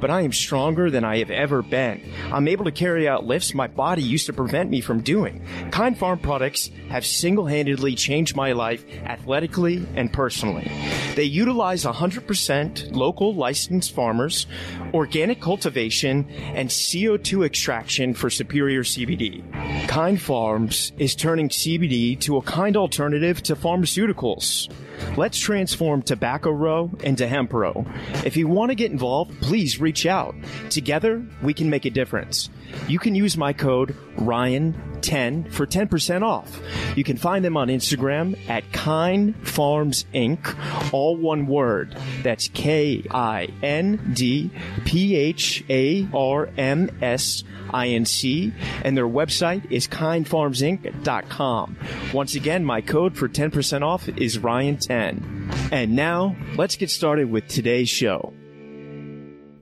but I am stronger than I have ever been. I'm able to carry out lifts my body used to prevent me from doing. Kind Pharm products have single handedly changed my life athletically and personally. They utilize 100% local licensed farmers, organic cultivation, and CO2 extraction for superior CBD. Kind Pharms is turning CBD to a kind alternative to pharmaceuticals. Let's transform Tobacco Row into Hemp Row. If you want to get involved, please reach out. Together, we can make a difference. You can use my code RYAN10 for 10% off. You can find them on Instagram at Kind Pharms Inc., all one word. That's K I N D P H A R M S I N C, and their website is kindpharmsinc.com. Once again, my code for 10% off is Ryan10. And now, let's get started with today's show.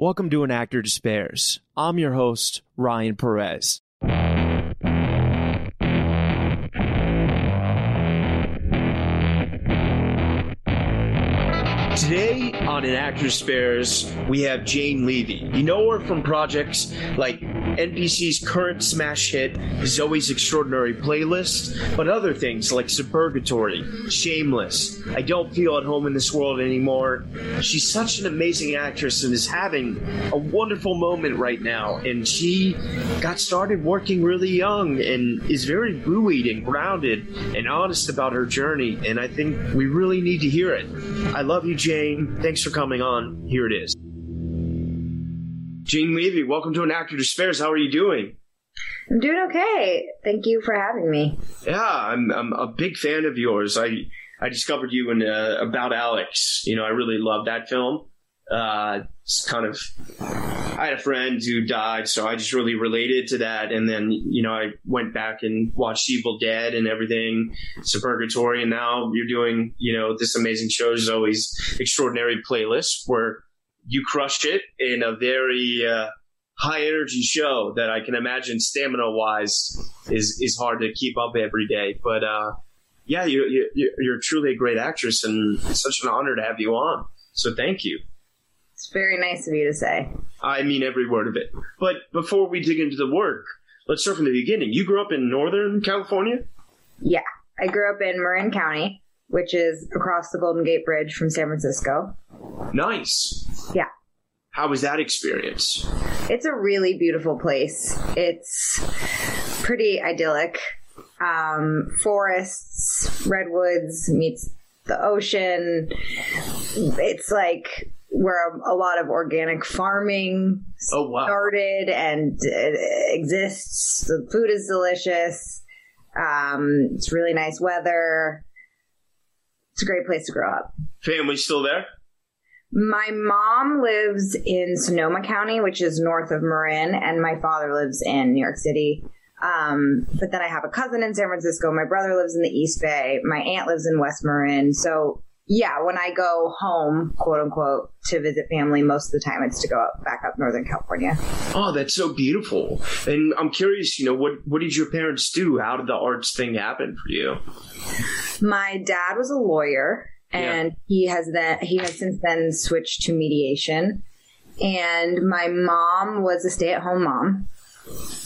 Welcome to An Actor Despairs. I'm your host, Ryan Perez. Today on An Actor Despairs, we have Jane Levy. You know her from projects like NBC's current smash hit, is Zoey's Extraordinary Playlist, but other things like Suburgatory, Shameless, I Don't Feel at Home in This World Anymore. She's such an amazing actress and is having a wonderful moment right now. And she got started working really young and is very buoyed and grounded and honest about her journey. And I think we really need to hear it. I love you, Jane. Thanks for coming on. Here it is. Jane Levy, welcome to An Actor Despairs. How are you doing? I'm doing okay. Thank you for having me. Yeah, I'm, I'm a big fan of yours. I I discovered you in uh, About Alex. You know, I really love that film. Uh, it's kind of, I had a friend who died, so I just really related to that. And then, you know, I went back and watched Evil Dead and everything, Suburgatory, and now you're doing, you know, this amazing show, Zoey's Extraordinary Playlist, where you crushed it in a very uh, high energy show that I can imagine stamina wise is is hard to keep up every day. But uh, yeah, you, you, you're truly a great actress, and it's such an honor to have you on. So thank you. It's very nice of you to say. I mean every word of it. But before we dig into the work, let's start from the beginning. You grew up in Northern California? Yeah, I grew up in Marin County, which is across the Golden Gate Bridge from San Francisco. Nice. Yeah. How was that experience? It's a really beautiful place. It's pretty idyllic. Um, forests, redwoods meets the ocean. It's like where a, lot of organic farming Oh, wow. started and exists. The food is delicious. Um, it's really nice weather. It's a great place to grow up. Family still there? My mom lives in Sonoma County, which is north of Marin, and my father lives in New York City. Um, but then I have a cousin in San Francisco. My brother lives in the East Bay. My aunt lives in West Marin. So yeah, when I go home, quote unquote, to visit family, most of the time it's to go up, back up Northern California. Oh, that's so beautiful. And I'm curious, you know, what what did your parents do? How did the arts thing happen for you? My dad was a lawyer, and he has then he has since then switched to mediation. And my mom was a stay at home mom,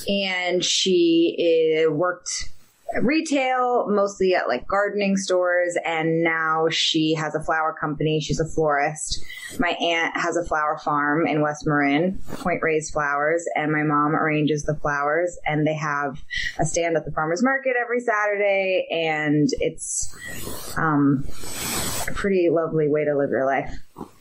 and she uh, worked retail mostly at like gardening stores and now she has a flower company she's a florist my aunt has a flower farm in west marin point Reyes flowers and my mom arranges the flowers and they have a stand at the farmers market every saturday and it's um, a pretty lovely way to live your life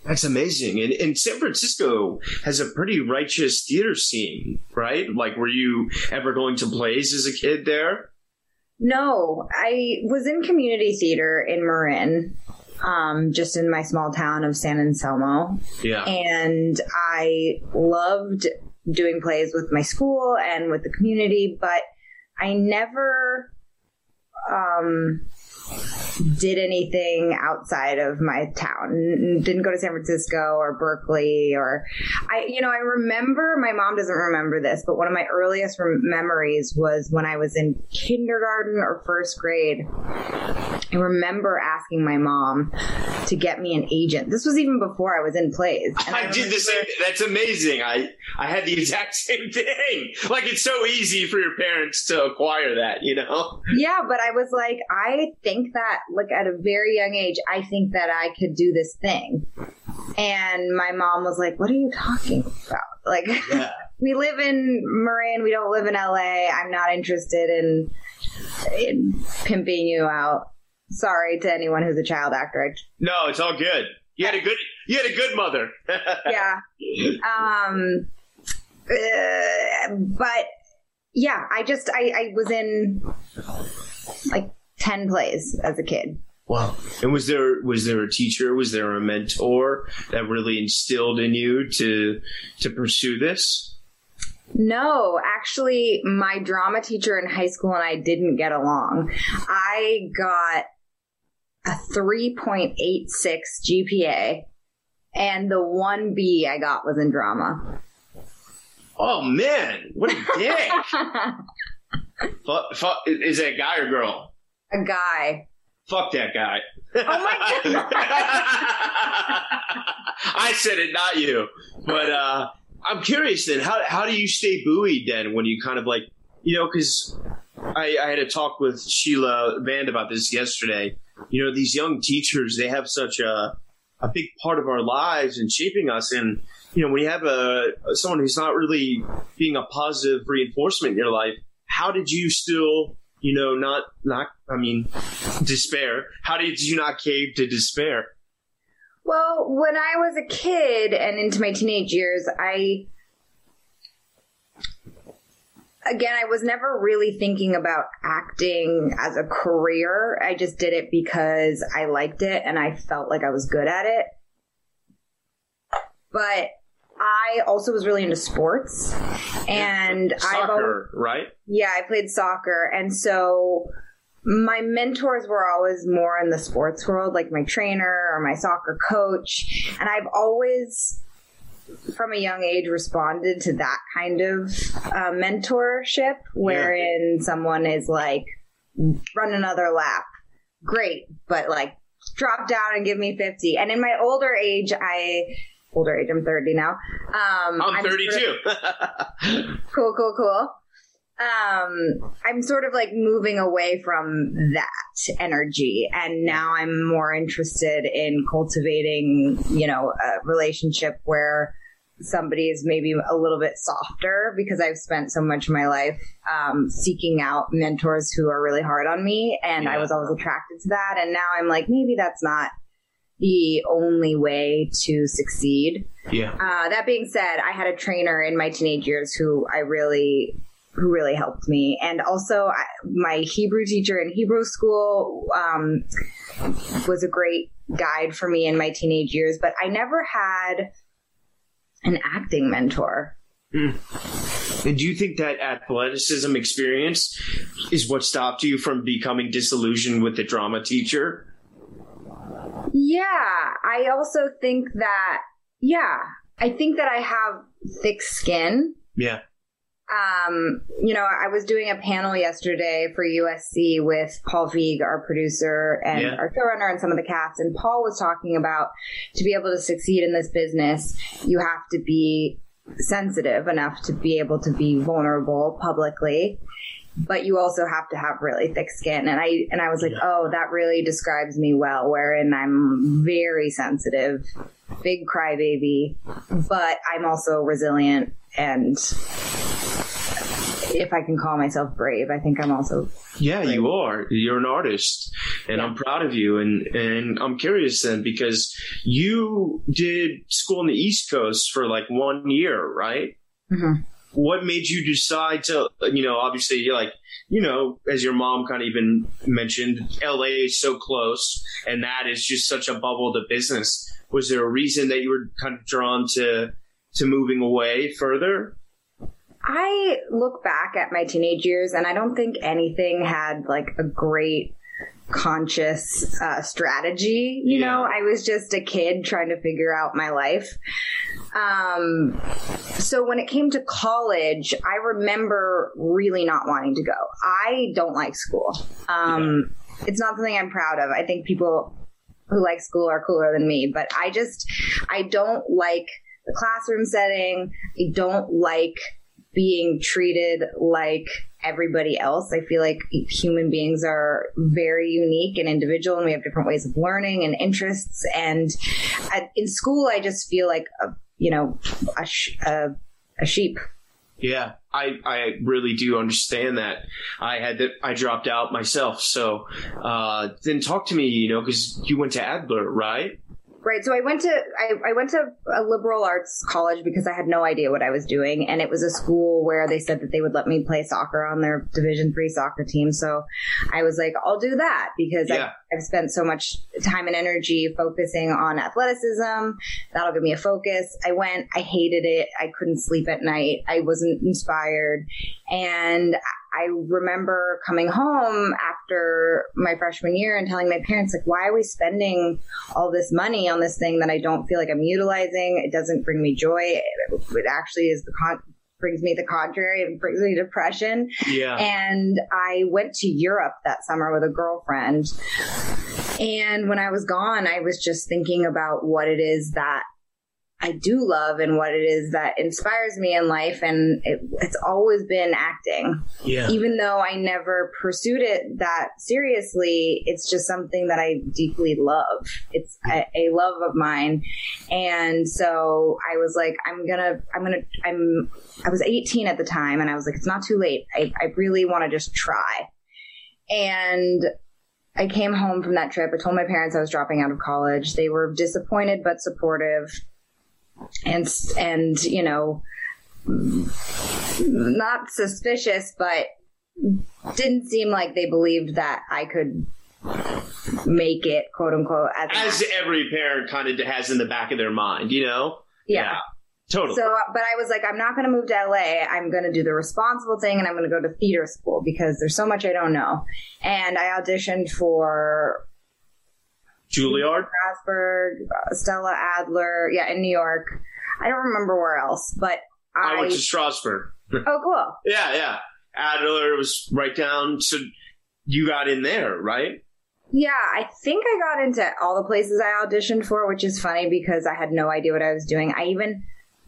That's amazing. And, and San Francisco has a pretty righteous theater scene, right? Like, were you ever going to plays as a kid there? No, I was in community theater in Marin um, just in my small town of San Anselmo. Yeah. And I loved doing plays with my school and with the community, but I never um, did anything outside of my town. Didn't go to San Francisco or Berkeley or I, you know, I remember my mom doesn't remember this, but one of my earliest rem- memories was when I was in kindergarten or first grade. I remember asking my mom to get me an agent. This was even before I was in plays. And I, I did the same. That's amazing. I I had the exact same thing. Like it's so easy for your parents to acquire that, you know? Yeah, but I was like, I think that like at a very young age, I think that I could do this thing. And my mom was like, "What are you talking about? Like, yeah. we live in Marin, we don't live in LA. I'm not interested in in pimping you out." Sorry to anyone who's a child actor. No, it's all good. You had a good you had a good mother. yeah. Um uh, but yeah, I just I, I was in like 10 plays as a kid. Wow. And was there was there a teacher, was there a mentor that really instilled in you to to pursue this? No, actually my drama teacher in high school and I didn't get along. I got a 3.86 GPA and the 1B I got was in drama. Oh man, what a dick. fuck, fuck, is it a guy or girl? A guy. Fuck that guy. Oh my god. I said it, not you. But uh, I'm curious then, how how do you stay buoyed then when you kind of like, you know, because I, I had a talk with Sheila Band about this yesterday. You know, these young teachers, they have such a a big part of our lives and shaping us. And you know, when you have a someone who's not really being a positive reinforcement in your life, how did you still you know, not, not, I mean, despair. How did you not cave to despair? Well, when I was a kid and into my teenage years, I, again, I was never really thinking about acting as a career. I just did it because I liked it and I felt like I was good at it. But I also was really into sports, and soccer, always, right? Yeah, I played soccer, and so my mentors were always more in the sports world, like my trainer or my soccer coach, and I've always, from a young age, responded to that kind of uh, mentorship, wherein yeah. someone is like, "Run another lap." Great, but like drop down and give me 50. And in my older age, I older age. I'm 30 now. Um, I'm, I'm 32. Sort of, cool, cool, cool. Um, I'm sort of like moving away from that energy, and now I'm more interested in cultivating, you know, a relationship where somebody is maybe a little bit softer because I've spent so much of my life um, seeking out mentors who are really hard on me, and yeah. I was always attracted to that. And now I'm like, maybe that's not the only way to succeed. Yeah. Uh, that being said, I had a trainer in my teenage years who I really, who really helped me, and also I, my Hebrew teacher in Hebrew school um, was a great guide for me in my teenage years. But I never had an acting mentor. Mm. And do you think that athleticism experience is what stopped you from becoming disillusioned with the drama teacher? Yeah, I also think that, yeah, I think that I have thick skin. Yeah. Um, you know, I was doing a panel yesterday for USC with Paul Feig, our producer and yeah. our showrunner and some of the cast. And Paul was talking about to be able to succeed in this business, you have to be sensitive enough to be able to be vulnerable publicly but you also have to have really thick skin. And I, and I was like, yeah. oh, that really describes me well, wherein I'm very sensitive, big crybaby, but I'm also resilient. And if I can call myself brave, I think I'm also. Yeah, brave. you are. You're an artist, and yeah. I'm proud of you. And and I'm curious then because you did school on the East Coast for like one year, right? Mm-hmm. What made you decide to, you know, obviously you're like, you know, as your mom kind of even mentioned, LA is so close and that is just such a bubble to business. Was there a reason that you were kind of drawn to, to moving away further? I look back at my teenage years and I don't think anything had like a great conscious uh, strategy. You yeah. know, I was just a kid trying to figure out my life. Um, so when it came to college, I remember really not wanting to go. I don't like school. Um, yeah. It's not something I'm proud of. I think people who like school are cooler than me, but I just, I don't like the classroom setting. I don't like being treated like everybody else. I feel like human beings are very unique and individual, and we have different ways of learning and interests. And at, in school, I just feel like a, you know a, a, a sheep. Yeah, I, I really do understand that. I had that I dropped out myself. So uh, then talk to me, you know, because you went to Adler, right? Right. So I went to I, I, went to a liberal arts college because I had no idea what I was doing, and it was a school where they said that they would let me play soccer on their Division three soccer team. So I was like, I'll do that because yeah. I, I've spent so much time and energy focusing on athleticism. That'll give me a focus. I went. I hated it. I couldn't sleep at night. I wasn't inspired, and I remember coming home after my freshman year and telling my parents, like, why are we spending all this money on this thing that I don't feel like I'm utilizing? It doesn't bring me joy. It, it actually is the con- brings me the contrary. It brings me depression. Yeah. And I went to Europe that summer with a girlfriend. And when I was gone, I was just thinking about what it is that I do love and what it is that inspires me in life. And it, it's always been acting. Yeah. Even though I never pursued it that seriously, it's just something that I deeply love. It's a, a love of mine. And so I was like, I'm gonna, I'm gonna, I'm, I was 18 at the time and I was like, it's not too late. I, I really want to just try. And I came home from that trip. I told my parents I was dropping out of college. They were disappointed but supportive and and you know not suspicious but didn't seem like they believed that I could make it quote unquote as, as every parent kind of has in the back of their mind you know yeah. yeah. Totally. So, but I was like, I'm not going to move to LA. I'm going to do the responsible thing and I'm going to go to theater school because there's so much I don't know. And I auditioned for Juilliard, Strasberg, Stella Adler, yeah, in New York. I don't remember where else, but I, I went to Strasberg. Oh, cool. yeah, yeah. Adler was right down. So you got in there, right? Yeah, I think I got into all the places I auditioned for, which is funny because I had no idea what I was doing. I even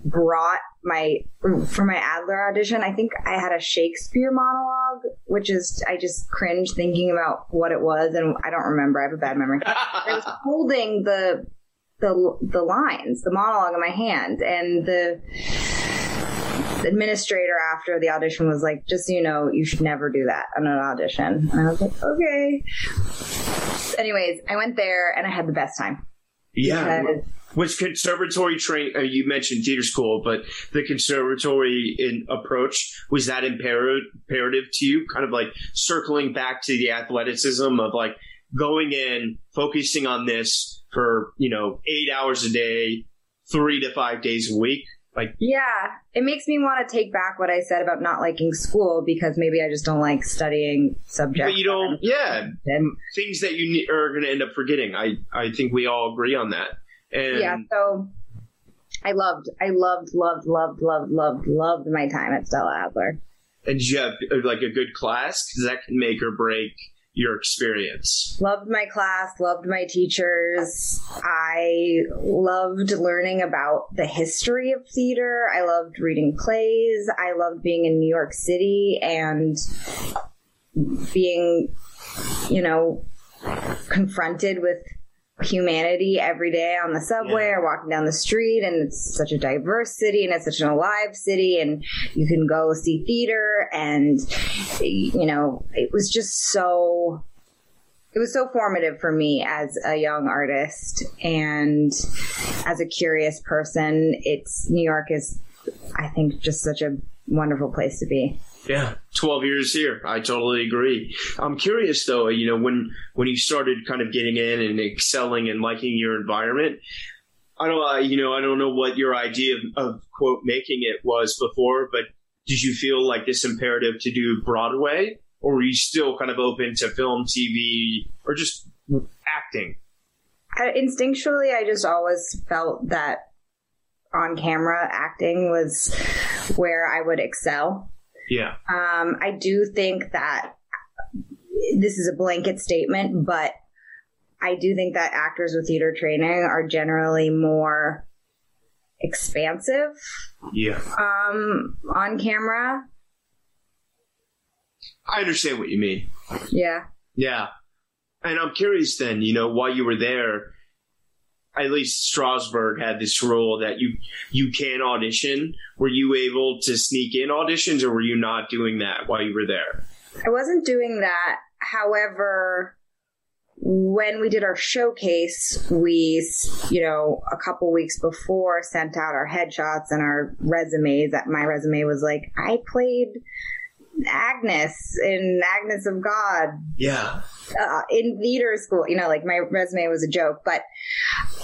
brought my for my Adler audition. I think I had a Shakespeare monologue, which is I just cringe thinking about what it was, and I don't remember. I have a bad memory. I was holding the the the lines, the monologue in my hand, and the administrator after the audition was like, just so you know, you should never do that on an audition. And I was like, okay. Anyways, I went there and I had the best time. Yeah. Was conservatory train? Uh, you mentioned theater school, but the conservatory in approach was that imperative to you? Kind of like circling back to the athleticism of like going in, focusing on this for you know eight hours a day, three to five days a week. Like, yeah, it makes me want to take back what I said about not liking school because maybe I just don't like studying subjects. But you don't, yeah, and, things that you are going to end up forgetting. I I think we all agree on that. And yeah, so I loved, I loved, loved, loved, loved, loved, loved my time at Stella Adler. And did you have uh, like a good class because that can make or break your experience? Loved my class, loved my teachers. I loved learning about the history of theater. I loved reading plays. I loved being in New York City and being, you know, confronted with humanity every day on the subway yeah. or walking down the street and it's such a diverse city and it's such an alive city and you can go see theater and you know it was just so it was so formative for me as a young artist and as a curious person it's new york is i think just such a wonderful place to be. Yeah, 12 years here. I totally agree. I'm curious though, you know, when when you started kind of getting in and excelling and liking your environment, I don't, uh, you know, I don't know what your idea of, of quote making it was before, but did you feel like this imperative to do Broadway, or were you still kind of open to film, TV, or just acting? I, instinctually, I just always felt that on camera acting was where I would excel. Yeah. Um, I do think that this is a blanket statement, but I do think that actors with theater training are generally more expansive. Yeah. Um, on camera. I understand what you mean. Yeah. Yeah. And I'm curious then, you know, while you were there, at least Strasberg had this rule that you you can audition. Were you able to sneak in auditions, or were you not doing that while you were there? I wasn't doing that. However, when we did our showcase, we, you know, a couple weeks before sent out our headshots and our resumes. That my resume was like, I played Agnes in Agnes of God. Yeah. Uh, in theater school, you know, like my resume was a joke, but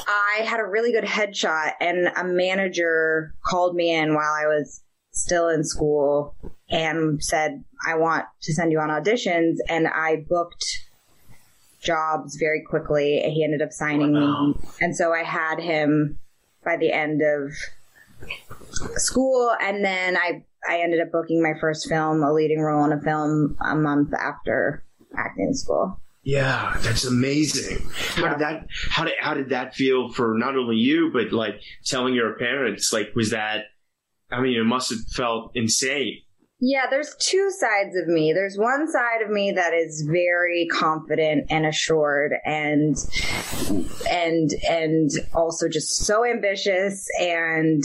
I had a really good headshot and a manager called me in while I was still in school and said, I want to send you on auditions. And I booked jobs very quickly. He ended up signing wow. me. And so I had him by the end of school. And then I, I ended up booking my first film, a leading role in a film a month after acting school. Yeah, that's amazing. How did that how did how did that feel for not only you but like telling your parents? Like was that I mean it must have felt insane. Yeah, there's two sides of me. There's one side of me that is very confident and assured and and and also just so ambitious and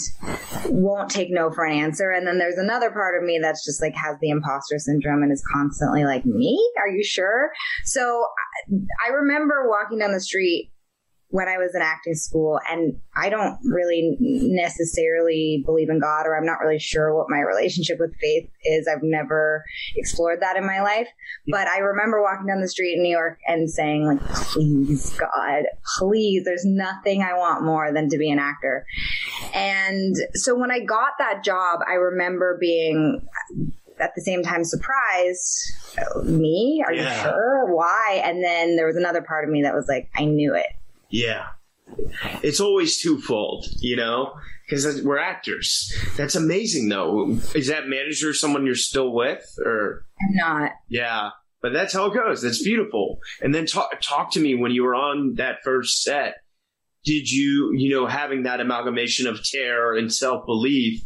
won't take no for an answer. And then there's another part of me that's just like has the imposter syndrome and is constantly like, "Me? Are you sure?" So I remember walking down the street when I was in acting school, and I don't really necessarily believe in God, or I'm not really sure what my relationship with faith is. I've never explored that in my life. But I remember walking down the street in New York and saying, like, please, God, please, there's nothing I want more than to be an actor. And so when I got that job, I remember being at the same time surprised. Me? Are yeah. you sure? Why? And then there was another part of me that was like, I knew it. Yeah. It's always twofold, you know, because we're actors. That's amazing, though. Is that manager someone you're still with, or I'm not? Yeah, but that's how it goes. That's beautiful. And then talk talk to me when you were on that first set. Did you, you know, having that amalgamation of terror and self belief?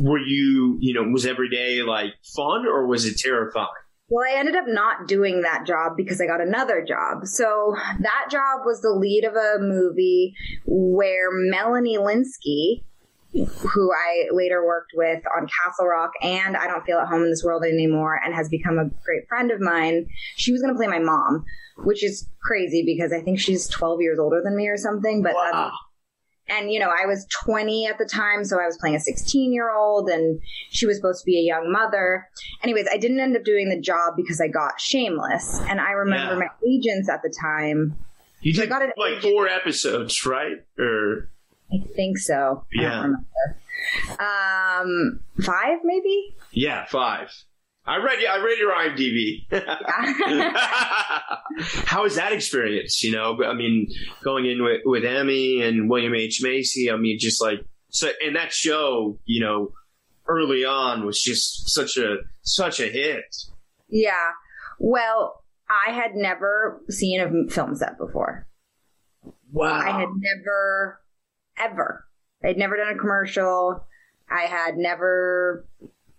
Were you, you know, was every day like fun, or was it terrifying? Well, I ended up not doing that job because I got another job. So that job was the lead of a movie where Melanie Lynskey, who I later worked with on Castle Rock and I Don't Feel at Home in This World Anymore and has become a great friend of mine, she was going to play my mom, which is crazy because I think she's 12 years older than me or something. But wow and you know i was 20 at the time so i was playing a 16 year old and she was supposed to be a young mother. Anyways i didn't end up doing the job because i got shameless. And i remember yeah. my agents at the time. You did got like agent. four episodes right? Or i think so. Yeah. um five maybe? Yeah five I read I read your IMDb. How was that experience? You know, I mean, going in with, with Emmy and William H Macy. I mean, just like so, and that show, you know, early on was just such a such a hit. Yeah. Well, I had never seen a film set before. Wow. I had never, ever. I'd never done a commercial. I had never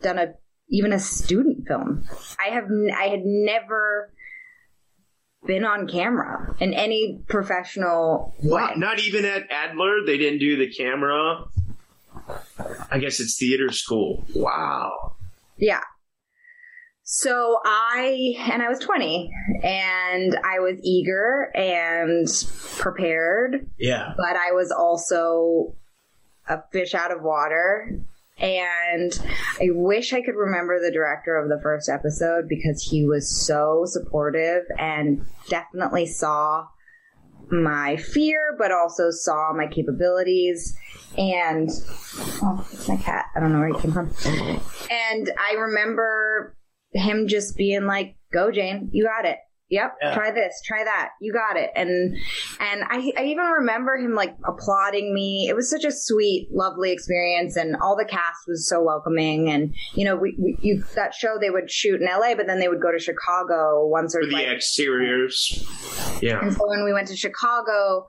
done a even a student film. I have I had never been on camera in any professional way. Not even at Adler, they didn't do the camera. I guess it's theater school. Wow. Yeah. So I and I was 20 and I was eager and prepared. Yeah. But I was also a fish out of water And I wish I could remember the director of the first episode because he was so supportive and definitely saw my fear, but also saw my capabilities. And oh, it's my cat. I don't know where he came from. And I remember him just being like, "Go, Jane, you got it." Yep, yeah. try this, try that. You got it. And and I I even remember him like applauding me. It was such a sweet, lovely experience and all the cast was so welcoming and you know, we, we you, that show they would shoot in LA, but then they would go to Chicago once or For the exteriors. Yeah. And so when we went to Chicago,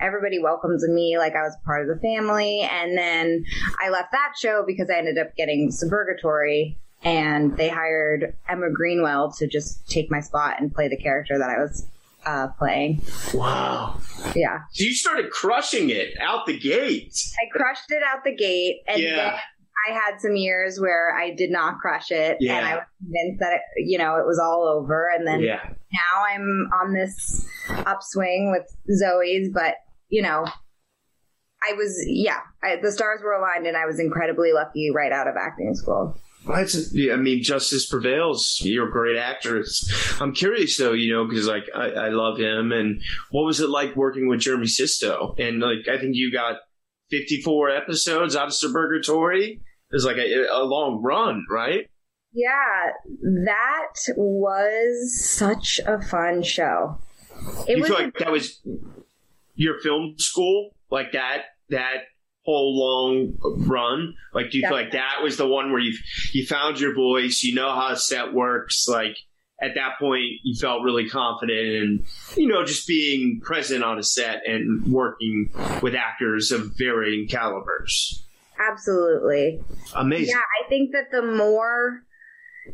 everybody welcomed me like I was part of the family. And then I left that show because I ended up getting Suburgatory and they hired Emma Greenwell to just take my spot and play the character that I was uh, playing. Wow. Yeah. So you started crushing it out the gate. I crushed it out the gate, and yeah. then I had some years where I did not crush it, yeah. and I was convinced that it, you know it was all over. And then yeah. now I'm on this upswing with Zoey's, but you know. I was, yeah, I, the stars were aligned and I was incredibly lucky right out of acting school. I mean, justice prevails. You're a great actress. I'm curious though, you know, because like I, I, love him. And what was it like working with Jeremy Sisto? And like I think you got 54 episodes out of Suburgatory. It was like a, a long run, right? Yeah, that was such a fun show. It you was feel like that was your film school, like that that whole long run? Like, do you Definitely. feel like that was the one where you you found your voice, you know how a set works, like at that point you felt really confident and you know just being present on a set and working with actors of varying calibers absolutely amazing yeah i think that the more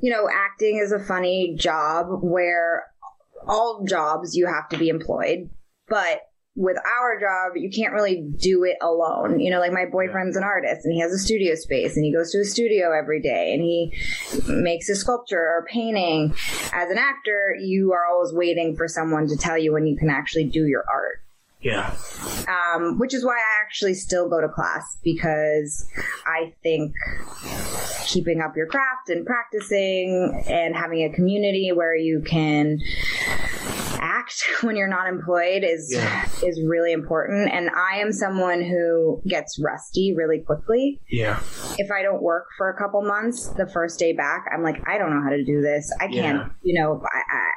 you know acting is a funny job where all jobs you have to be employed but with our job, you can't really do it alone. You know, like my boyfriend's an artist and he has a studio space and he goes to a studio every day and he makes a sculpture or painting. As an actor, you are always waiting for someone to tell you when you can actually do your art. Yeah. Um, which is why I actually still go to class because I think keeping up your craft and practicing and having a community where you can act when you're not employed is yeah. is really important and I am someone who gets rusty really quickly. Yeah. If I don't work for a couple months, the first day back, I'm like I don't know how to do this. I can't, yeah. you know,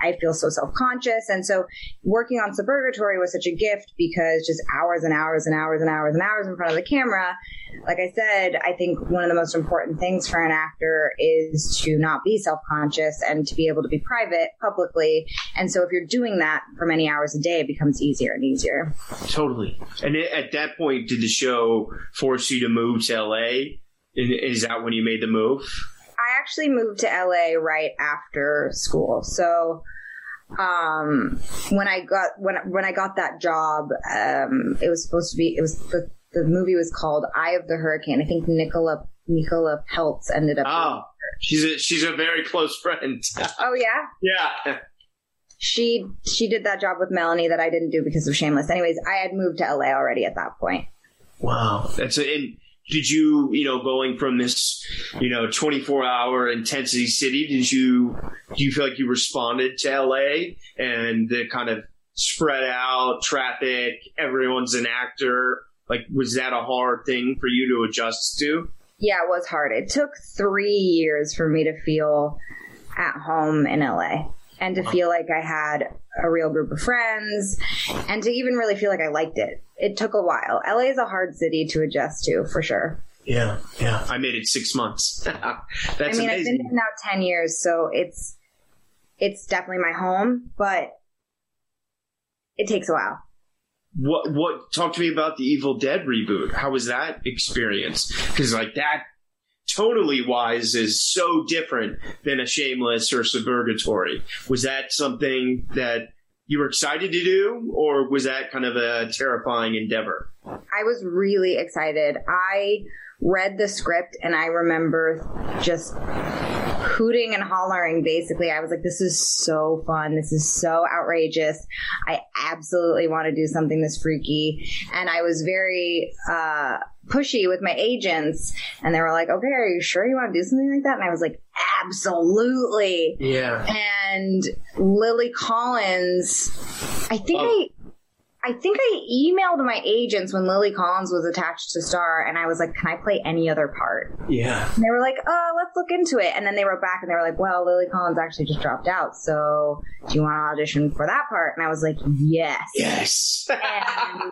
I, I feel so self-conscious and so working on Suburgatory was such a gift because just hours and hours and hours and hours and hours in front of the camera like I said, I think one of the most important things for an actor is to not be self conscious and to be able to be private publicly. And so if you're doing that for many hours a day, it becomes easier and easier. Totally. And at that point, did the show force you to move to LA? Is that when you made the move? I actually moved to LA right after school. So um, when I got when when I got that job, um, it was supposed to be it was the the movie was called Eye of the Hurricane. I think Nicola Nicola Peltz ended up. Oh, she's a she's a very close friend. oh yeah. Yeah. She she did that job with Melanie that I didn't do because of Shameless. Anyways, I had moved to LA already at that point. Wow, that's a, and did you you know going from this you know 24 hour intensity city did you do you feel like you responded to LA and the kind of spread out traffic everyone's an actor like, was that a hard thing for you to adjust to? Yeah, it was hard. It took three years for me to feel at home in LA and to feel like I had a real group of friends and to even really feel like I liked it. It took a while. LA is a hard city to adjust to for sure. Yeah, yeah. I made it six months. That's I mean, amazing. I've been here now ten years, so it's it's definitely my home, but it takes a while what what talk to me about the Evil Dead reboot. How was that experience? Because like that tonally wise is so different than a Shameless or Suburgatory. Was that something that you were excited to do, or was that kind of a terrifying endeavor? I was really excited. I read the script and I remember just hooting and hollering basically. I was like, this is so fun. This is so outrageous. I absolutely want to do something this freaky. And I was very uh, pushy with my agents and they were like, okay, are you sure you want to do something like that? And I was like, absolutely. Yeah. And Lily Collins, I think Oh. I, I think I emailed my agents when Lily Collins was attached to Star and I was like, can I play any other part? Yeah. And they were like, oh, let's look into it. And then they wrote back and they were like, well, Lily Collins actually just dropped out. So do you want to audition for that part? And I was like, yes. Yes. And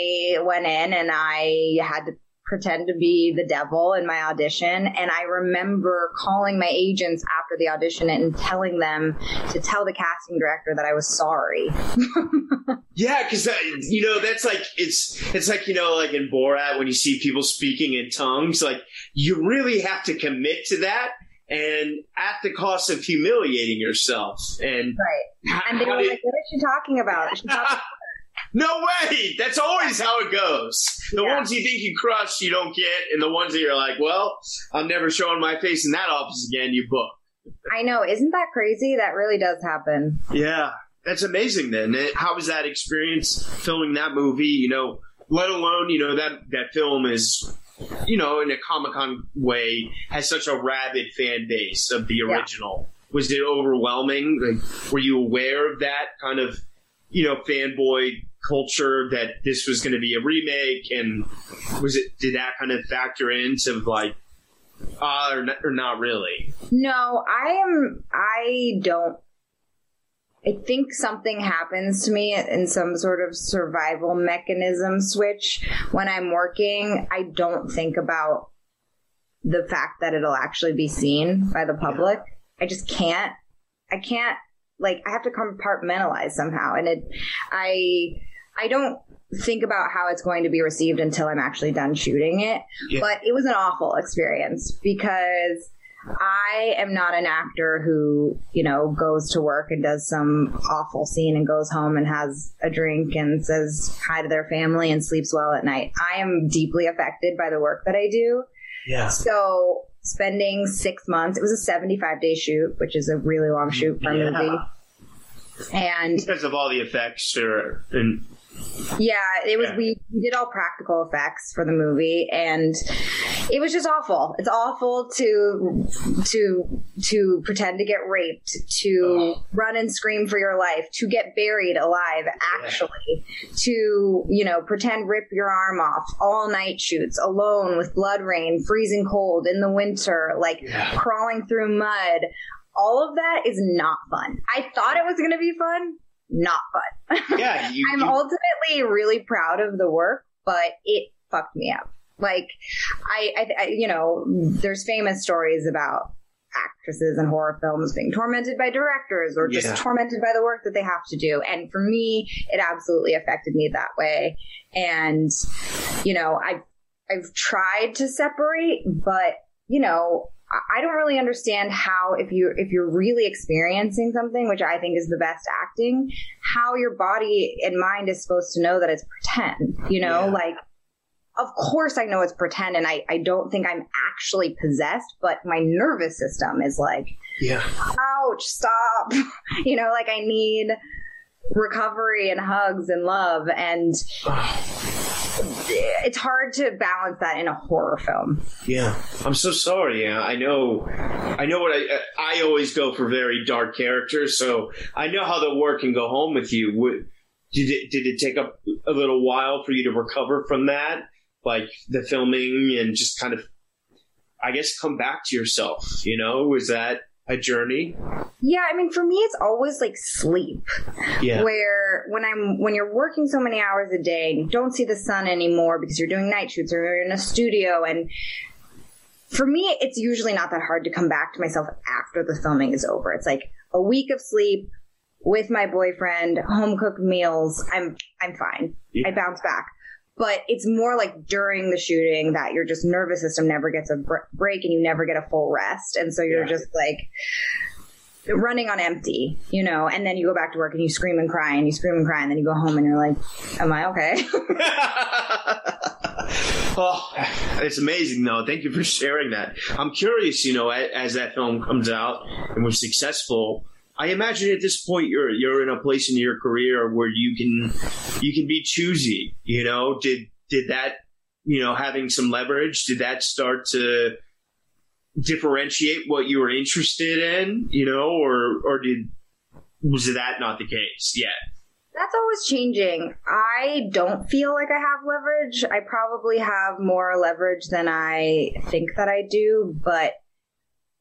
I went in and I had to pretend to be the devil in my audition. And I remember calling my agents after the audition and telling them to tell the casting director that I was sorry. Yeah, because you know that's like it's it's like you know like in Borat when you see people speaking in tongues, like you really have to commit to that, and at the cost of humiliating yourself. And Right. And they were like, what is she talking about? No way! That's always how it goes. The Yeah. ones you think you crush, you don't get, and the ones that you're like, well, I'm never showing my face in that office again. You book. I know. Isn't that crazy? That really does happen. Yeah, that's amazing. Then, how was that experience filming that movie? You know, let alone you know that that film is, you know, in a Comic Con way, has such a rabid fan base of the Yeah. original. Was it overwhelming? Like, were you aware of that kind of, you know, fanboy culture that this was going to be a remake, and was it did that kind of factor into like, uh, or, not, or not really? No, I am. I don't. I think something happens to me in some sort of survival mechanism switch when I'm working. I don't think about the fact that it'll actually be seen by the public. I just can't. I can't. Like I have to compartmentalize somehow, and it. I. I don't think about how it's going to be received until I'm actually done shooting it. Yeah. But it was an awful experience because I am not an actor who, you know, goes to work and does some awful scene and goes home and has a drink and says hi to their family and sleeps well at night. I am deeply affected by the work that I do. Yeah. So spending six months, it was a 75 day shoot, which is a really long shoot for a Yeah. movie. And Because of all the effects, or and Yeah, it was. Yeah. We, we did all practical effects for the movie, and it was just awful. It's awful to to to pretend to get raped, to run and scream for your life, to get buried alive. Actually, to you know pretend rip your arm off, all night shoots, alone with blood rain, freezing cold in the winter, like Yeah. crawling through mud. All of that is not fun. I thought it was going to be fun. Not fun. yeah, you, I'm you- ultimately really proud of the work, but it fucked me up. Like, I, I, I, you know, there's famous stories about actresses in horror films being tormented by directors or just Yeah. tormented by the work that they have to do. And for me, it absolutely affected me that way. And, you know, I've, I've tried to separate, but, you know, I- don't really understand how if you if you're really experiencing something, which I think is the best acting, how your body and mind is supposed to know that it's pretend. You know, Yeah. like of course I know it's pretend and I, I don't think I'm actually possessed, but my nervous system is like, yeah. ouch, stop. you know, like I need recovery and hugs and love and it's hard to balance that in a horror film. Yeah, I'm so sorry. Yeah, I know. I know what I. I always go for very dark characters, so I know how the work can go home with you. Would- Did it did it take a, a little while for you to recover from that, like the filming and just kind of, I guess, come back to yourself? You know, was that a journey? Yeah, I mean, for me, it's always like sleep. Yeah, Where when I'm when you're working so many hours a day and you don't see the sun anymore because you're doing night shoots or you're in a studio, and for me, it's usually not that hard to come back to myself after the filming is over. It's like a week of sleep with my boyfriend, home cooked meals. I'm I'm fine. Yeah. I bounce back. But it's more like during the shooting that your just nervous system never gets a br- break and you never get a full rest, and so you're Yeah. just like running on empty, you know, and then you go back to work and you scream and cry and you scream and cry and then you go home and you're like, am I okay? oh, it's amazing though. Thank you for sharing that. I'm curious, you know, as, as that film comes out and was successful. I imagine at this point you're you're in a place in your career where you can you can be choosy. You know, did did that you know, having some leverage, did that start to differentiate what you were interested in, you know, or, or did, was that not the case yet? That's always changing. I don't feel like I have leverage. I probably have more leverage than I think that I do, but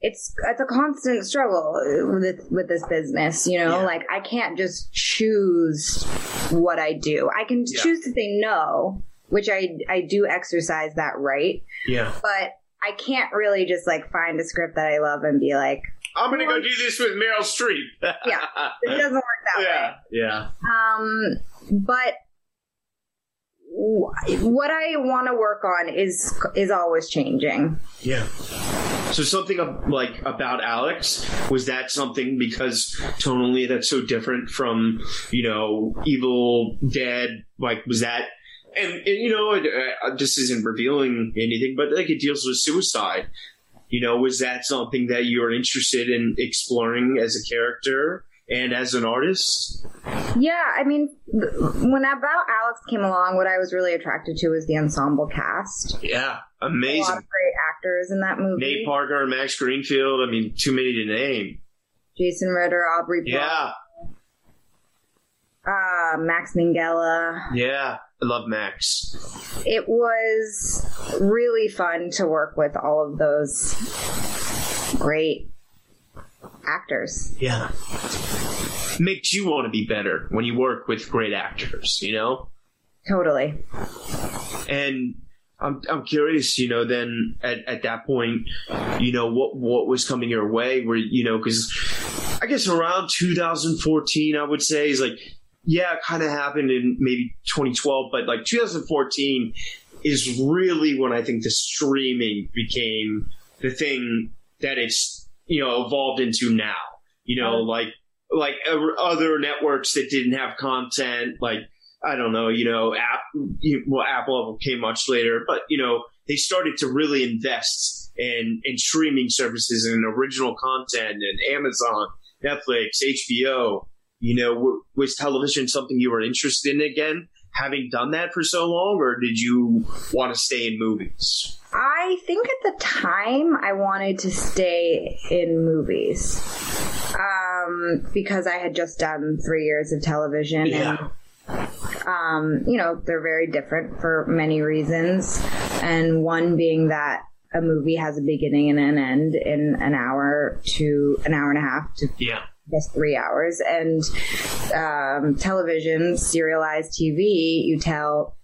it's it's a constant struggle with with this business, you know. Yeah. Like I can't just choose what I do. I can Yeah. choose to say no, which I I do exercise that right, Yeah. but I can't really just like find a script that I love and be like, I'm going to go do this with Meryl Streep. Yeah. it doesn't work that way. yeah. Yeah. Um, but what I want to work on is is always changing. Yeah. So something like about Alex was that something because tonally that's so different from you know Evil Dead. Like was that and, and you know it, uh, this isn't revealing anything, but like it deals with suicide. You know, was that something that you were interested in exploring as a character and as an artist? Yeah, I mean, when About Alex came along, what I was really attracted to was the ensemble cast. Yeah, A lot amazing. of great actors in that movie. Nate Parker, Max Greenfield. I mean, too many to name. Jason Ritter, Aubrey Yeah, uh, Max Minghella. yeah. I love Max. It was really fun to work with all of those great actors. Yeah. Makes you want to be better when you work with great actors, you know? Totally. And I'm I'm curious, you know, then at, at that point, you know, what what was coming your way where you know, because I guess around 2014, I would say is like, yeah, it kind of happened in maybe 2012, but like 2014 is really when I think the streaming became the thing that it's you know evolved into now. You know, like like uh, other networks that didn't have content, like I don't know, you know, app, you, well, Apple came much later, but you know, they started to really invest in in streaming services and original content and Amazon, Netflix, HBO. You know, w- was television something you were interested in again, having done that for so long, or did you want to stay in movies? I think at the time I wanted to stay in movies um, because I had just done three years of television and um, you know, they're very different for many reasons. And one being that a movie has a beginning and an end in an hour to an hour and a half to yeah, just three hours. And um, television, serialized TV, you tell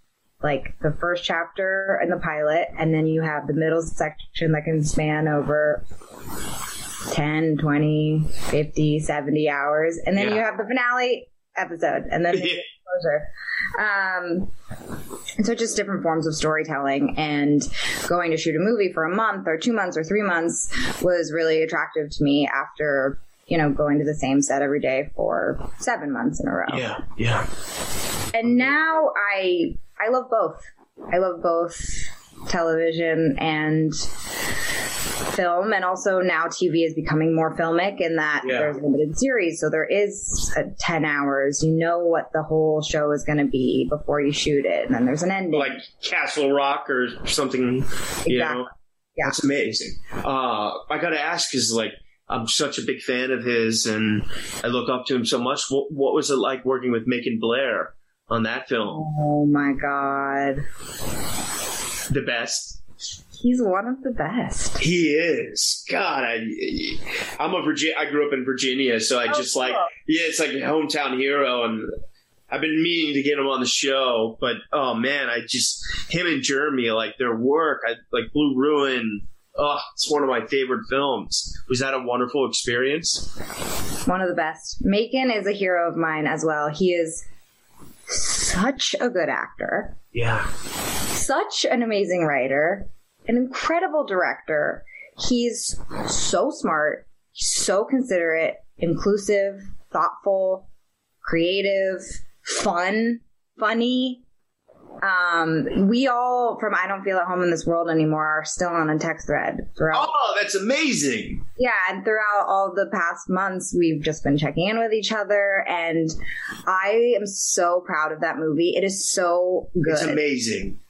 like the first chapter and the pilot, and then you have the middle section that can span over 10, 20, 50, 70 hours. And then Yeah. you have the finale episode, and then the closure. Um, so just different forms of storytelling and going to shoot a movie for a month or two months or three months was really attractive to me after, you know, going to the same set every day for seven months in a row. yeah, yeah, And now I, I love both. I love both television and film and also now TV is becoming more filmic in that Yeah. there's limited series so there is a 10 hours you know what the whole show is going to be before you shoot it and then there's an ending like Castle Rock or something. You know, Exactly. Yeah. that's amazing. Uh, I got to ask, is like. I'm such a big fan of his, and I look up to him so much. What, what was it like working with Macon Blair on that film? oh my god The best. he's one of the best He is. God, I, I'm a Virginia. I grew up in Virginia, so I Oh, just like, cool. yeah, it's like a hometown hero, and I've been meaning to get him on the show, but oh man, I just him and Jeremy, like their work, I like Blue Ruin. Oh, it's one of my favorite films. Was that a wonderful experience? one of the best macon is a hero of mine as well he is such a good actor Yeah, such an amazing writer, an incredible director. He's so smart, so considerate, inclusive, thoughtful, creative, fun, funny. Um, we all from I don't feel at home in this world anymore are still on a text thread throughout. Oh, that's amazing. Yeah, and throughout all the past months, we've just been checking in with each other, and I am so proud of that movie. It is so good. It's amazing.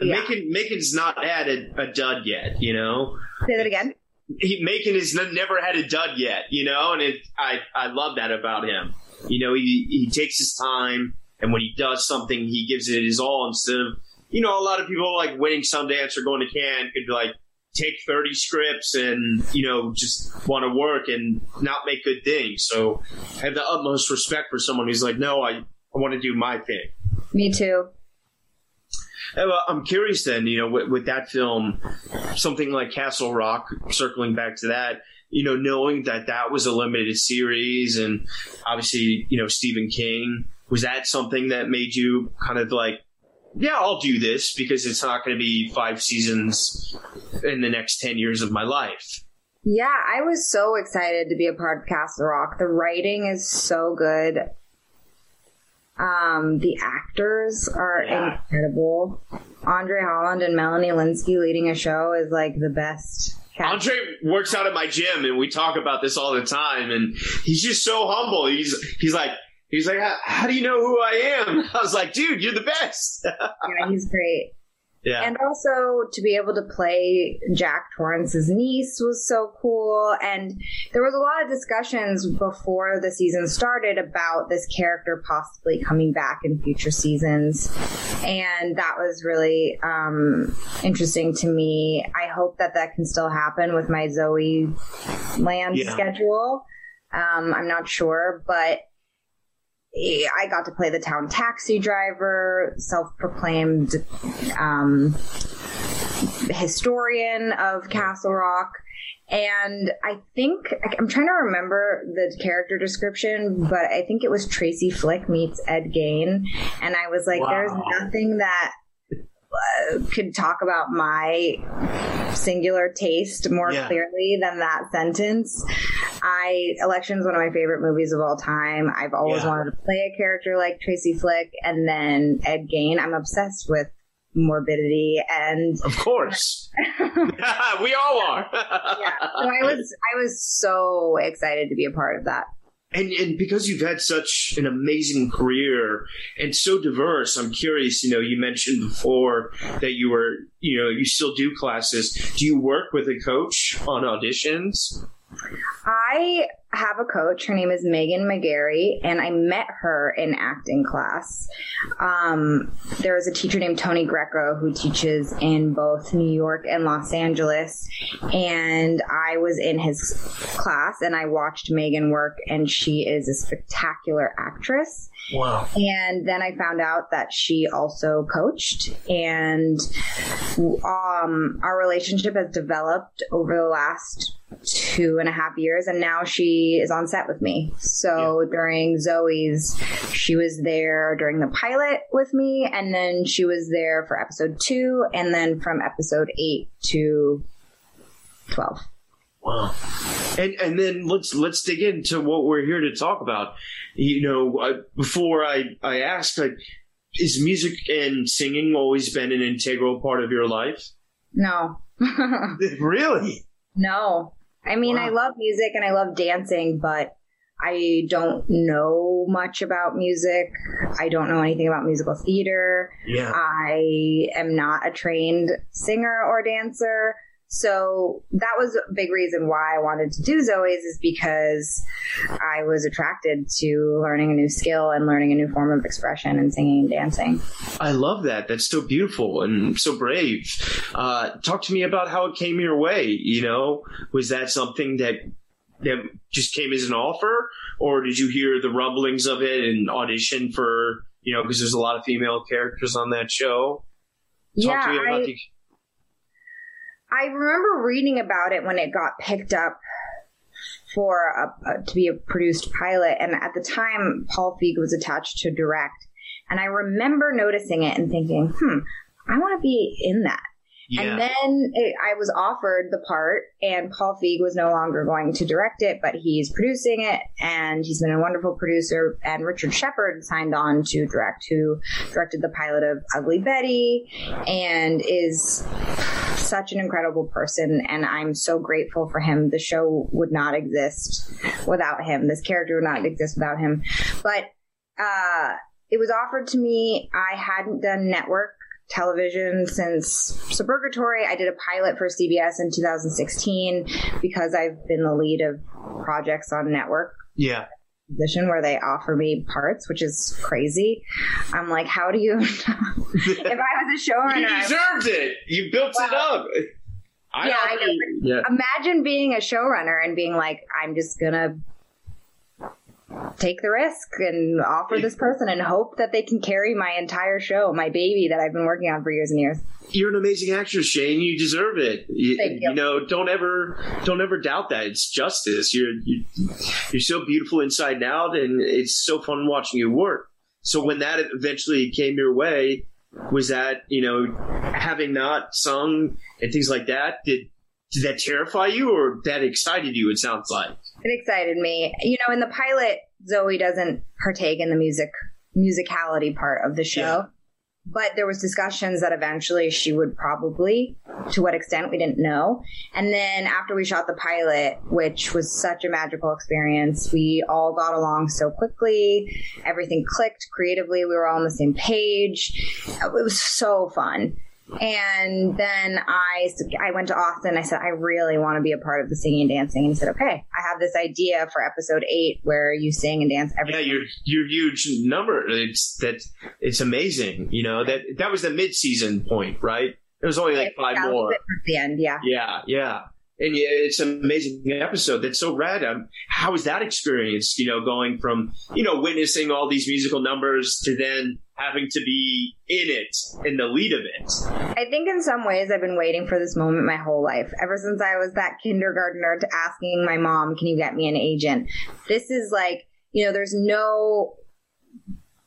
yeah. Macon Macon's not had a, a, dud yet, you know. Say that again. He, Macon has never had a dud yet, you know, and it, I I love that about him. You know, he he takes his time, and when he does something, he gives it his all instead of you know a lot of people like winning Sundance or going to Cannes could be like take 30 scripts and you know just want to work and not make good things. So i have the utmost respect for someone who's like no i, I want to do my thing. Me too. I'm curious then, you know, with, with, that film, something like Castle Rock, circling back to that, you know, knowing that that was a limited series and obviously, you know, Stephen King, was that something that made you kind of like, yeah, I'll do this because it's not going to be five seasons in the next 10 years of my life. Yeah, I was so excited to be a part of Castle Rock. The writing is so good. Um, the actors are yeah. incredible. Andre Holland and Melanie Lynskey leading a show is like the best. Cast. Andre works out at my gym, and we talk about this all the time. And he's just so humble. He's he's like he's like, how do you know who I am? I was like, dude, you're the best. yeah, he's great. Yeah. And also to be able to play Jack Torrance's niece was so cool. And there was a lot of discussions before the season started about this character possibly coming back in future seasons. And that was really um, interesting to me. I hope that that can still happen with my Zoe Land yeah. schedule. Um, I'm not sure, but I got to play the town taxi driver, self-proclaimed um, historian of Castle Rock. And I think I'm trying to remember the character description, but I think it was Tracy Flick meets Ed Gein, and I was like, wow. "There's nothing that could talk about my singular taste more yeah. clearly than that sentence. I Election is one of my favorite movies of all time. I've always yeah. wanted to play a character like Tracy Flick, and then Ed Gein. I'm obsessed with morbidity and of course we all are yeah so i was i was so excited to be a part of that and and because you've had such an amazing career and so diverse, I'm curious. You know, you mentioned before that you were, you know, you still do classes. Do you work with a coach on auditions? I have a coach. Her name is Megan McGarry, and I met her in acting class. Um, there is a teacher named Tony Greco who teaches in both New York and Los Angeles, and I was in his class and I watched Megan work, and she is a spectacular actress. Wow. And then I found out that she also coached and um, our relationship has developed over the last two and a half years and now she is on set with me. So yeah. during Zoey's, she was there during the pilot with me and then she was there for episode two and then from episode eight to 12. Wow. And and then let's let's dig into what we're here to talk about. You know, uh, before I I ask, like, is music and singing always been an integral part of your life? No. really? No. I mean, wow. I love music and I love dancing, but I don't know much about music. I don't know anything about musical theater. Yeah. I am not a trained singer or dancer. So that was a big reason why I wanted to do Zoey's is because I was attracted to learning a new skill and learning a new form of expression and singing and dancing. I love that. That's so beautiful and so brave. Uh, talk to me about how it came your way. You know, was that something that that just came as an offer, or did you hear the rumblings of it and audition for? You know, because there's a lot of female characters on that show. Talk yeah, I, the- I remember reading about it when it got picked up for a, a, to be a produced pilot, and at the time, Paul Feig was attached to direct, and I remember noticing it and thinking, "Hmm, I want to be in that." Yeah. And then it, I was offered the part, and Paul Feig was no longer going to direct it, but he's producing it, and he's been a wonderful producer. And Richard Shepard signed on to direct, who directed the pilot of Ugly Betty, and is such an incredible person. And I'm so grateful for him. The show would not exist without him. This character would not exist without him. But uh, it was offered to me. I hadn't done network television since Suburgatory. I did a pilot for CBS in 2016 because I've been the lead of projects on network. Yeah. Position where they offer me parts, which is crazy. I'm like, how do you? if I was a showrunner, you deserved it. You built well, it up. I yeah, I know. Yeah. Imagine being a showrunner and being like, I'm just gonna take the risk and offer this person and hope that they can carry my entire show, my baby that I've been working on for years and years. You're an amazing actress, Shane. You deserve it. You, Thank you. you know, don't ever, don't ever doubt that. It's justice. You're, you, you're so beautiful inside and out, and it's so fun watching you work. So when that eventually came your way, was that you know having not sung and things like that? Did did that terrify you or that excited you? It sounds like it excited me. You know, in the pilot, Zoey doesn't partake in the music musicality part of the show. Yeah. But there was discussions that eventually she would probably, to what extent we didn't know. And then after we shot the pilot, which was such a magical experience, we all got along so quickly. Everything clicked creatively. We were all on the same page. It was so fun. And then I, I went to Austin. I said, I really want to be a part of the singing and dancing. And he said, okay, I have this idea for episode eight where you sing and dance every Yeah, your, your huge number. It's that, it's amazing. You know, that, that was the mid season point, right? It was only like five more. At the end, yeah. Yeah, yeah and it's an amazing episode that's so rad. Um, how was that experience? You know, going from you know witnessing all these musical numbers to then having to be in it in the lead of it. I think in some ways I've been waiting for this moment my whole life. Ever since I was that kindergartner to asking my mom, "Can you get me an agent?" This is like you know, there's no.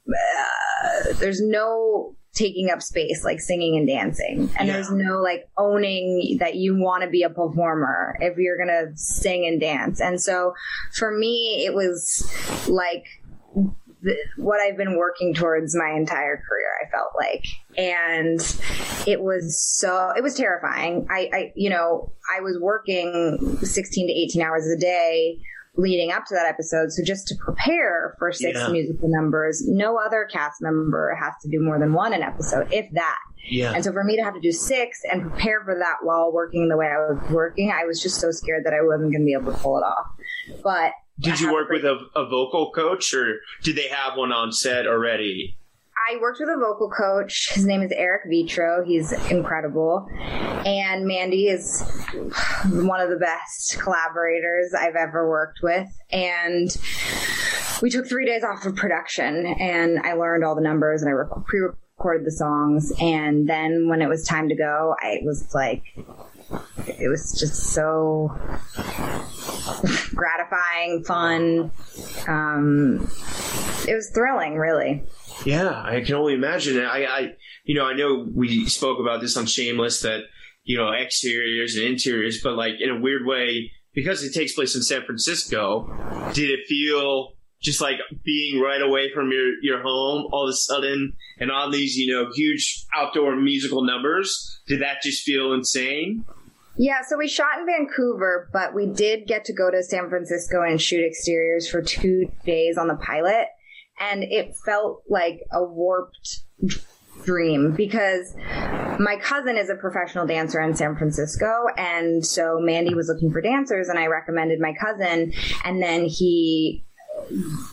Uh, there's no taking up space like singing and dancing and yeah. there's no like owning that you want to be a performer if you're gonna sing and dance and so for me it was like the, what I've been working towards my entire career. I felt like, and it was so it was terrifying. I, I, you know, I was working 16 to 18 hours a day leading up to that episode. So just to prepare for six yeah. musical numbers, no other cast member has to do more than one an episode, if that. Yeah. And so for me to have to do six and prepare for that while working the way I was working, I was just so scared that I wasn't going to be able to pull it off. But did you work with a, a vocal coach or did they have one on set already? I worked with a vocal coach. His name is Eric Vitro. He's incredible. And Mandy is one of the best collaborators I've ever worked with. And we took three days off of production and I learned all the numbers and I pre recorded the songs. And then when it was time to go, I was like, it was just so gratifying, fun. Um, it was thrilling, really. Yeah, I can only imagine. I, I, you know, I know we spoke about this on Shameless that you know exteriors and interiors, but like in a weird way, because it takes place in San Francisco, did it feel just like being right away from your your home all of a sudden and on these you know huge outdoor musical numbers? Did that just feel insane? Yeah, so we shot in Vancouver, but we did get to go to San Francisco and shoot exteriors for two days on the pilot. And it felt like a warped dream because my cousin is a professional dancer in San Francisco. And so Mandy was looking for dancers and I recommended my cousin. And then he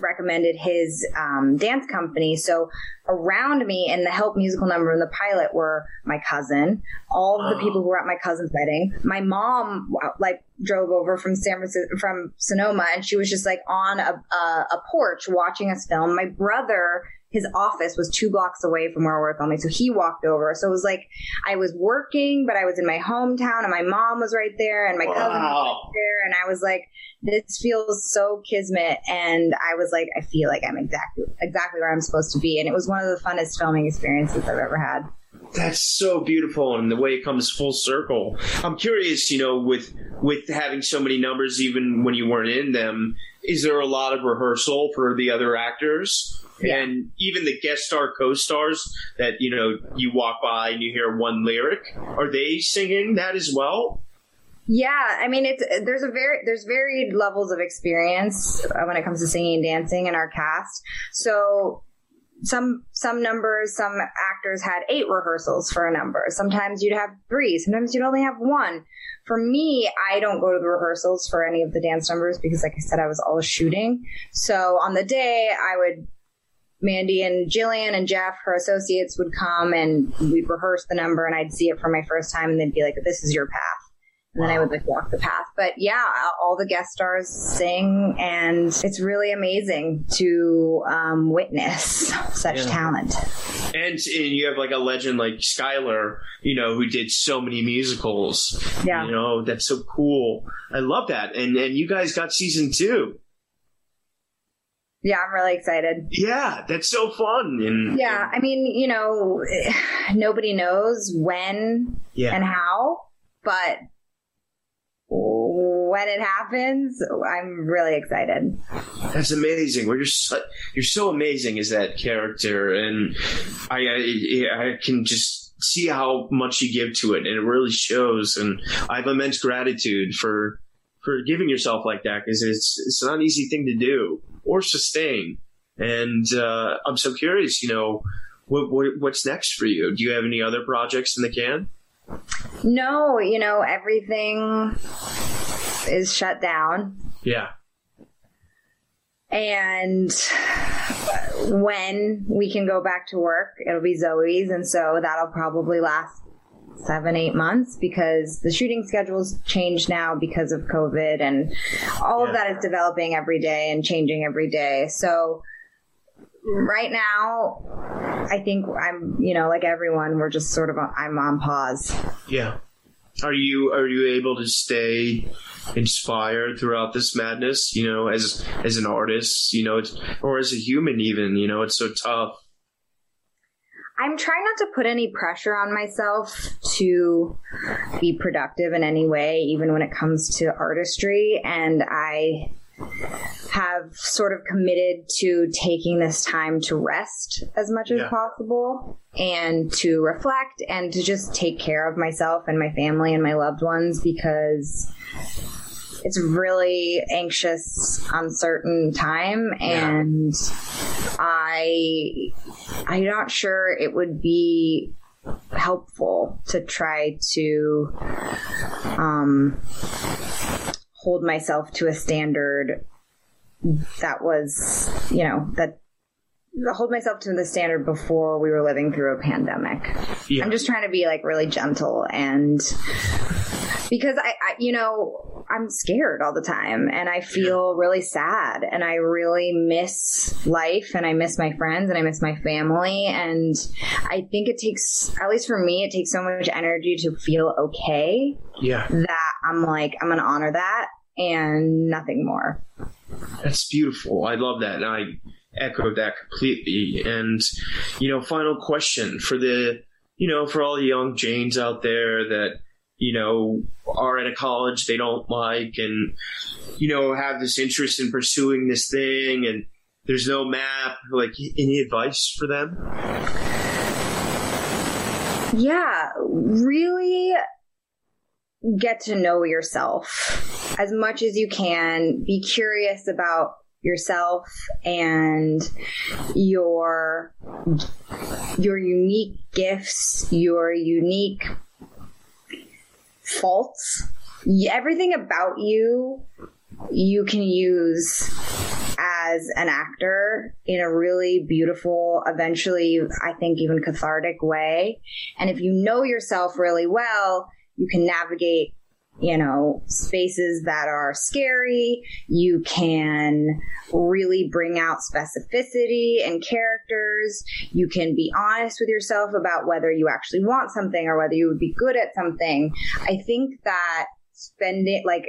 recommended his um, dance company. So around me in the help musical number in the pilot were my cousin, all of the people who were at my cousin's wedding. My mom like drove over from San Francisco, from Sonoma, and she was just like on a, a, a porch watching us film. My brother his office was two blocks away from where we were filming. So he walked over. So it was like I was working, but I was in my hometown and my mom was right there and my wow. cousin was right there. And I was like, this feels so kismet. And I was like, I feel like I'm exactly, exactly where I'm supposed to be. And it was one of the funnest filming experiences I've ever had. That's so beautiful, and the way it comes full circle. I'm curious, you know, with with having so many numbers, even when you weren't in them, is there a lot of rehearsal for the other actors? Yeah. And even the guest star co-stars that you know you walk by and you hear one lyric, are they singing that as well? Yeah, I mean it's there's a very there's varied levels of experience uh, when it comes to singing and dancing in our cast. So some some numbers, some actors had eight rehearsals for a number. Sometimes you'd have three. Sometimes you'd only have one. For me, I don't go to the rehearsals for any of the dance numbers because, like I said, I was always shooting. So on the day, I would Mandy and Jillian and Jeff, her associates, would come and we'd rehearse the number, and I'd see it for my first time, and they'd be like, "This is your path." And then I would like walk the path. But yeah, all the guest stars sing, and it's really amazing to um, witness such yeah. talent. And, and you have like a legend like Skylar, you know, who did so many musicals. Yeah, you know, that's so cool. I love that. And and you guys got season two. Yeah, I'm really excited. Yeah, that's so fun. And yeah, I mean, you know, nobody knows when yeah. and how, but when it happens, I'm really excited. That's amazing. You're so, you're so amazing as that character, and I, I I can just see how much you give to it, and it really shows. And I have immense gratitude for for giving yourself like that because it's it's not an easy thing to do or sustain. And uh, I'm so curious, you know, what, what, what's next for you? Do you have any other projects in the can? No, you know, everything is shut down. Yeah. And when we can go back to work, it'll be Zoey's. And so that'll probably last seven, eight months because the shooting schedules change now because of COVID and all yeah. of that is developing every day and changing every day. So right now, I think I'm, you know, like everyone, we're just sort of, I'm on pause. Yeah. Are you, are you able to stay inspired throughout this madness, you know, as, as an artist, you know, it's, or as a human even, you know, it's so tough. I'm trying not to put any pressure on myself to be productive in any way, even when it comes to artistry. And I have sort of committed to taking this time to rest as much yeah. as possible and to reflect and to just take care of myself and my family and my loved ones because it's really anxious, uncertain time and yeah. I I'm not sure it would be helpful to try to um hold myself to a standard that was, you know, that hold myself to the standard before we were living through a pandemic. Yeah. I'm just trying to be like really gentle and because I, I, you know, I'm scared all the time and I feel really sad and I really miss life and I miss my friends and I miss my family. And I think it takes, at least for me, it takes so much energy to feel okay. Yeah. That I'm like, I'm going to honor that and nothing more. That's beautiful. I love that. And I echo that completely. And, you know, final question for the, you know, for all the young Janes out there that, you know, are at a college they don't like and, you know, have this interest in pursuing this thing and there's no map. Like, any advice for them? Yeah, really get to know yourself as much as you can. Be curious about yourself and your your unique gifts, your unique faults, everything about you, you can use as an actor in a really beautiful, eventually, I think even cathartic way. And if you know yourself really well, you can navigate you know, spaces that are scary. You can really bring out specificity and characters. You can be honest with yourself about whether you actually want something or whether you would be good at something. I think that spending like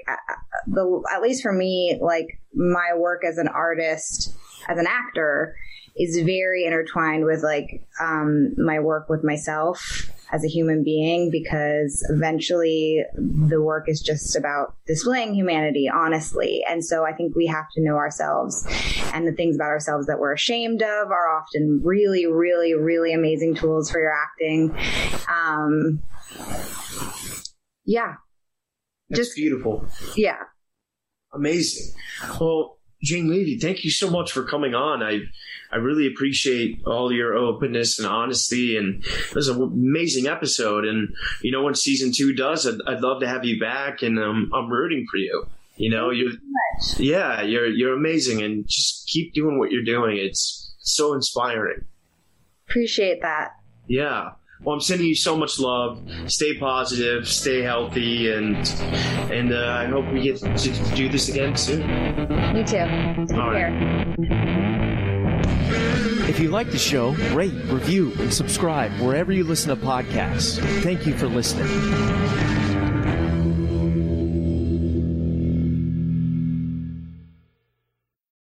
the at least for me like my work as an artist as an actor is very intertwined with like um, my work with myself as a human being because eventually the work is just about displaying humanity honestly. And so i think we have to know ourselves. And the things about ourselves that we're ashamed of are often really really really amazing tools for your acting. Um, yeah. That's just beautiful. Yeah. Amazing. Well Jane Levy, thank you so much for coming on. I I really appreciate all your openness and honesty, and it was an amazing episode. And you know, when season two does, I'd, I'd love to have you back, and um, I'm rooting for you. You know, you're yeah, you're you're amazing, and just keep doing what you're doing. It's so inspiring. Appreciate that. Yeah. Well, I'm sending you so much love. Stay positive, stay healthy, and and uh, I hope we get to do this again soon. Me too. Take All right. care. If you like the show, rate, review, and subscribe wherever you listen to podcasts. Thank you for listening.